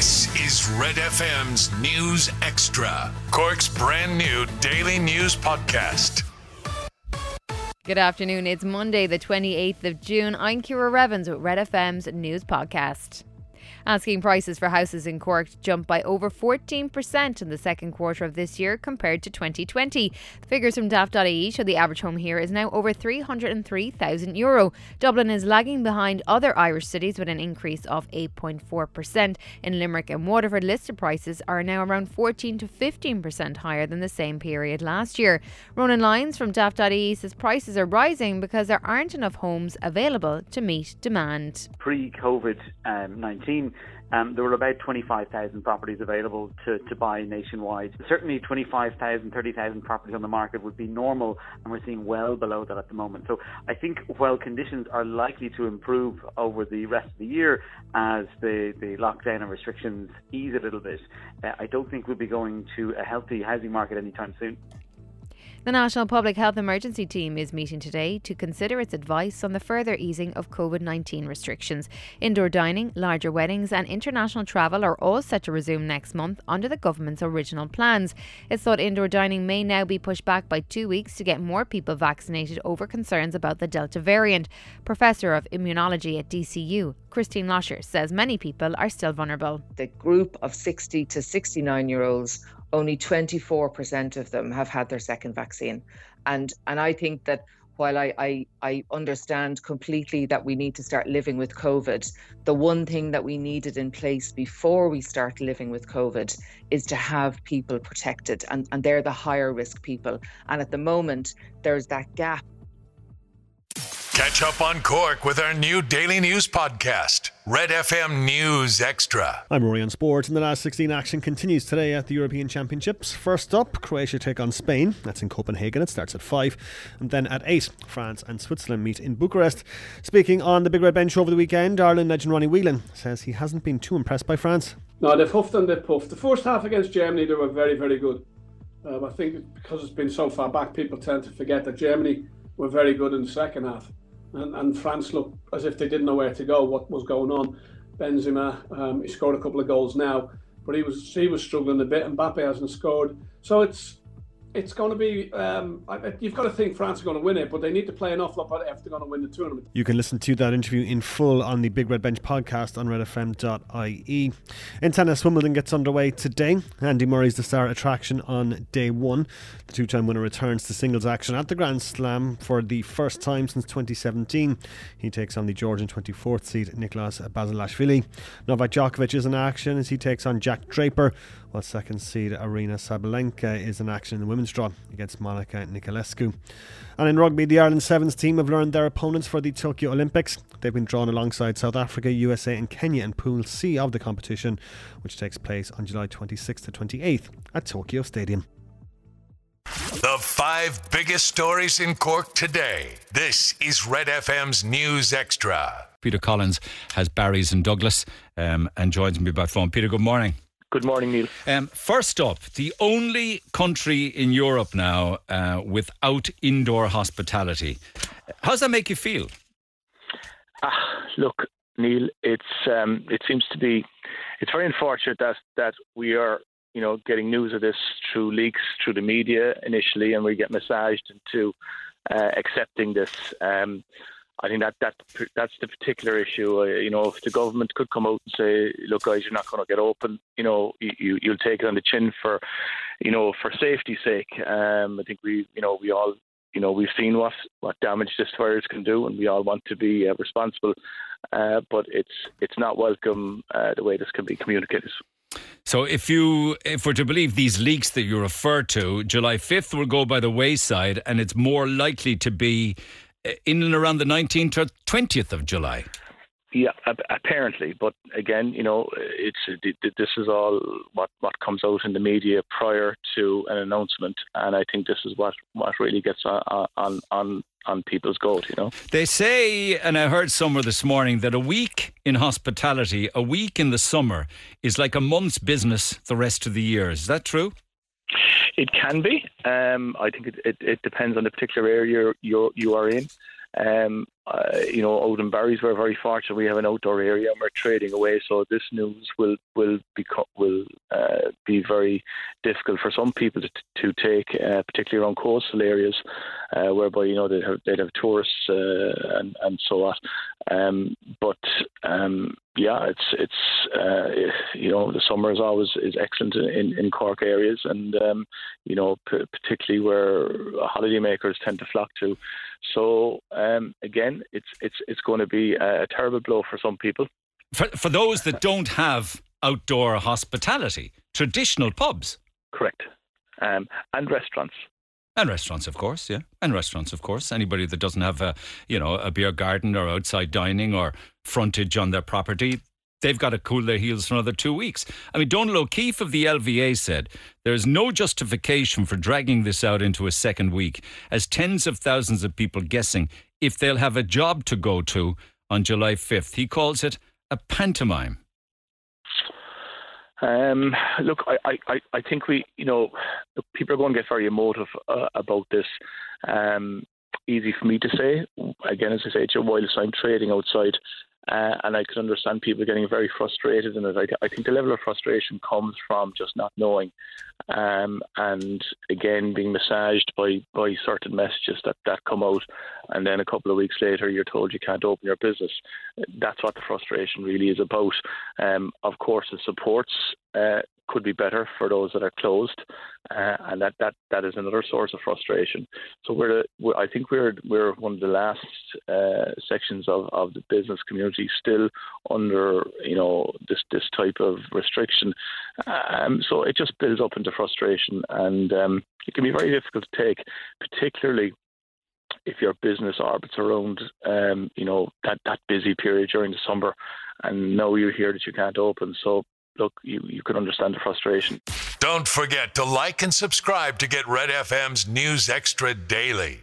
This is Red FM's News Extra, Cork's brand new daily news podcast. Good afternoon. It's Monday, the 28th of June. I'm Kira Revens with Red FM's News Podcast. Asking prices for houses in Cork jumped by over 14% in the second quarter of this year compared to 2020. Figures from daft.ie show the average home here is now over €303,000. Dublin is lagging behind other Irish cities with an increase of 8.4%. In Limerick and Waterford, listed prices are now around 14 to 15% higher than the same period last year. Ronan Lyons from daft.ie says prices are rising because there aren't enough homes available to meet demand. Pre COVID um, 19, um, there were about 25,000 properties available to, to buy nationwide. Certainly 25,000, 30,000 properties on the market would be normal, and we're seeing well below that at the moment. So I think while conditions are likely to improve over the rest of the year as the, the lockdown and restrictions ease a little bit, uh, I don't think we'll be going to a healthy housing market anytime soon. The National Public Health Emergency Team is meeting today to consider its advice on the further easing of COVID 19 restrictions. Indoor dining, larger weddings, and international travel are all set to resume next month under the government's original plans. It's thought indoor dining may now be pushed back by two weeks to get more people vaccinated over concerns about the Delta variant. Professor of Immunology at DCU, Christine Loscher, says many people are still vulnerable. The group of 60 to 69 year olds only 24% of them have had their second vaccine. And and I think that while I, I, I understand completely that we need to start living with COVID, the one thing that we needed in place before we start living with COVID is to have people protected. And, and they're the higher risk people. And at the moment, there's that gap Catch up on Cork with our new daily news podcast, Red FM News Extra. I'm Rory on Sport, and the last 16 action continues today at the European Championships. First up, Croatia take on Spain. That's in Copenhagen. It starts at 5. And then at 8, France and Switzerland meet in Bucharest. Speaking on the Big Red Bench over the weekend, Ireland legend Ronnie Whelan says he hasn't been too impressed by France. No, they've huffed and they've puffed. The first half against Germany, they were very, very good. Um, I think because it's been so far back, people tend to forget that Germany were very good in the second half and, and France looked as if they didn't know where to go, what was going on. Benzema, um, he scored a couple of goals now, but he was he was struggling a bit. and Mbappe hasn't scored, so it's it's going to be. Um, you've got to think France are going to win it, but they need to play an awful lot better if they're going to win the tournament. You can listen to that interview in full on the Big Red Bench podcast on redfm.ie. In tennis, Wimbledon gets underway today. Andy Murray's the star attraction on day one. The two time winner returns to singles action at the Grand Slam for the first time since 2017. He takes on the Georgian 24th seed Nikoloz Basilashvili. Novak Djokovic is in action as he takes on Jack Draper, while second seed Aryna Sabalenka is in action in the women's draw against Monica Niculescu. And in rugby, the Ireland Sevens team have learned their opponents for the Tokyo Olympics. They've been drawn alongside South Africa, USA, and Kenya in Pool C of the competition, which takes place on July 26th to 28th at Tokyo Stadium. The five biggest stories in Cork today. This is Red FM's News Extra. Peter Collins has Barry's in Douglas um, and joins me by phone. Peter, good morning. Good morning, Neil. Um, first up, the only country in Europe now uh, without indoor hospitality. How does that make you feel? Ah, look, Neil, it's um, it seems to be it's very unfortunate that that we are you know getting news of this through leaks through the media initially, and we get massaged into uh, accepting this. Um, I think that that that's the particular issue. Uh, you know, if the government could come out and say, "Look, guys, you're not going to get open," you know, you you'll take it on the chin for, you know, for safety's sake. Um, I think we, you know, we all, you know, we've seen what what damage this virus can do, and we all want to be uh, responsible. Uh, but it's it's not welcome uh, the way this can be communicated. So if you if we're to believe these leaks that you refer to, July 5th will go by the wayside and it's more likely to be in and around the 19th or 20th of July. Yeah, apparently, but again, you know, it's uh, this is all what what comes out in the media prior to an announcement, and I think this is what what really gets on on on, on people's goat. You know, they say, and I heard somewhere this morning that a week in hospitality, a week in the summer, is like a month's business the rest of the year. Is that true? It can be. Um, I think it, it, it, depends on the particular area you're, you are in. Um, uh, you know, out in Barry's, we're very fortunate. We have an outdoor area and we're trading away. So this news will will become will uh, be very difficult for some people to, to take, uh, particularly around coastal areas, uh, whereby you know they have they'd have tourists uh, and and so on. Um, but um, yeah, it's it's uh, you know the summer is always is excellent in, in Cork areas, and um, you know p- particularly where holidaymakers tend to flock to. So um, again, it's it's it's going to be a terrible blow for some people. For for those that don't have outdoor hospitality, traditional pubs. Correct, um, and restaurants. And restaurants, of course, yeah. And restaurants, of course. Anybody that doesn't have a, you know, a beer garden or outside dining or frontage on their property, they've got to cool their heels for another two weeks. I mean, Donald O'Keeffe of the LVA said there is no justification for dragging this out into a second week, as tens of thousands of people guessing if they'll have a job to go to on July 5th. He calls it a pantomime. Um, look, I, I, I think we, you know, people are going to get very emotive uh, about this. Um, easy for me to say. Again, as I say, whilst I'm trading outside, uh, and I can understand people getting very frustrated it. I, I, think the level of frustration comes from just not knowing, um, and again being massaged by by certain messages that that come out, and then a couple of weeks later you're told you can't open your business. That's what the frustration really is about. Um, of course, it supports uh, could be better for those that are closed, uh, and that, that, that is another source of frustration. So we're, we're I think we're we're one of the last uh, sections of, of the business community still under you know this this type of restriction. Um, so it just builds up into frustration, and um, it can be very difficult to take, particularly if your business orbits around, um, you know, that, that busy period during the summer, and now you hear that you can't open. So look, you, you can understand the frustration. Don't forget to like and subscribe to get Red FM's News Extra daily.